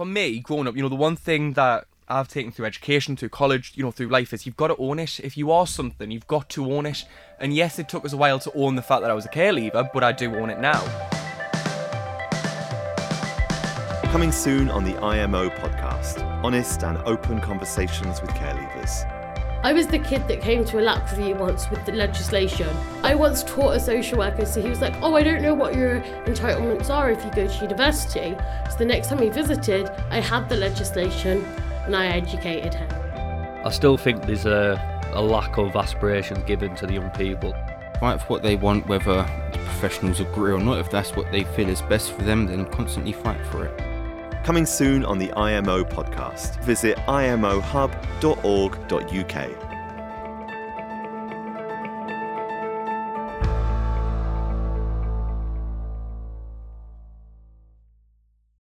for me, growing up, you know, the one thing that I've taken through education, through college, you know, through life is you've got to own it. If you are something, you've got to own it. And yes, it took us a while to own the fact that I was a care leaver, but I do own it now. Coming soon on the IMO podcast honest and open conversations with care leavers. I was the kid that came to a LAC review once with the legislation. I once taught a social worker, so he was like, Oh, I don't know what your entitlements are if you go to university. So the next time he visited, I had the legislation and I educated him. I still think there's a, a lack of aspirations given to the young people. Fight for what they want, whether the professionals agree or not. If that's what they feel is best for them, then constantly fight for it. Coming soon on the IMO podcast. Visit imohub.org.uk.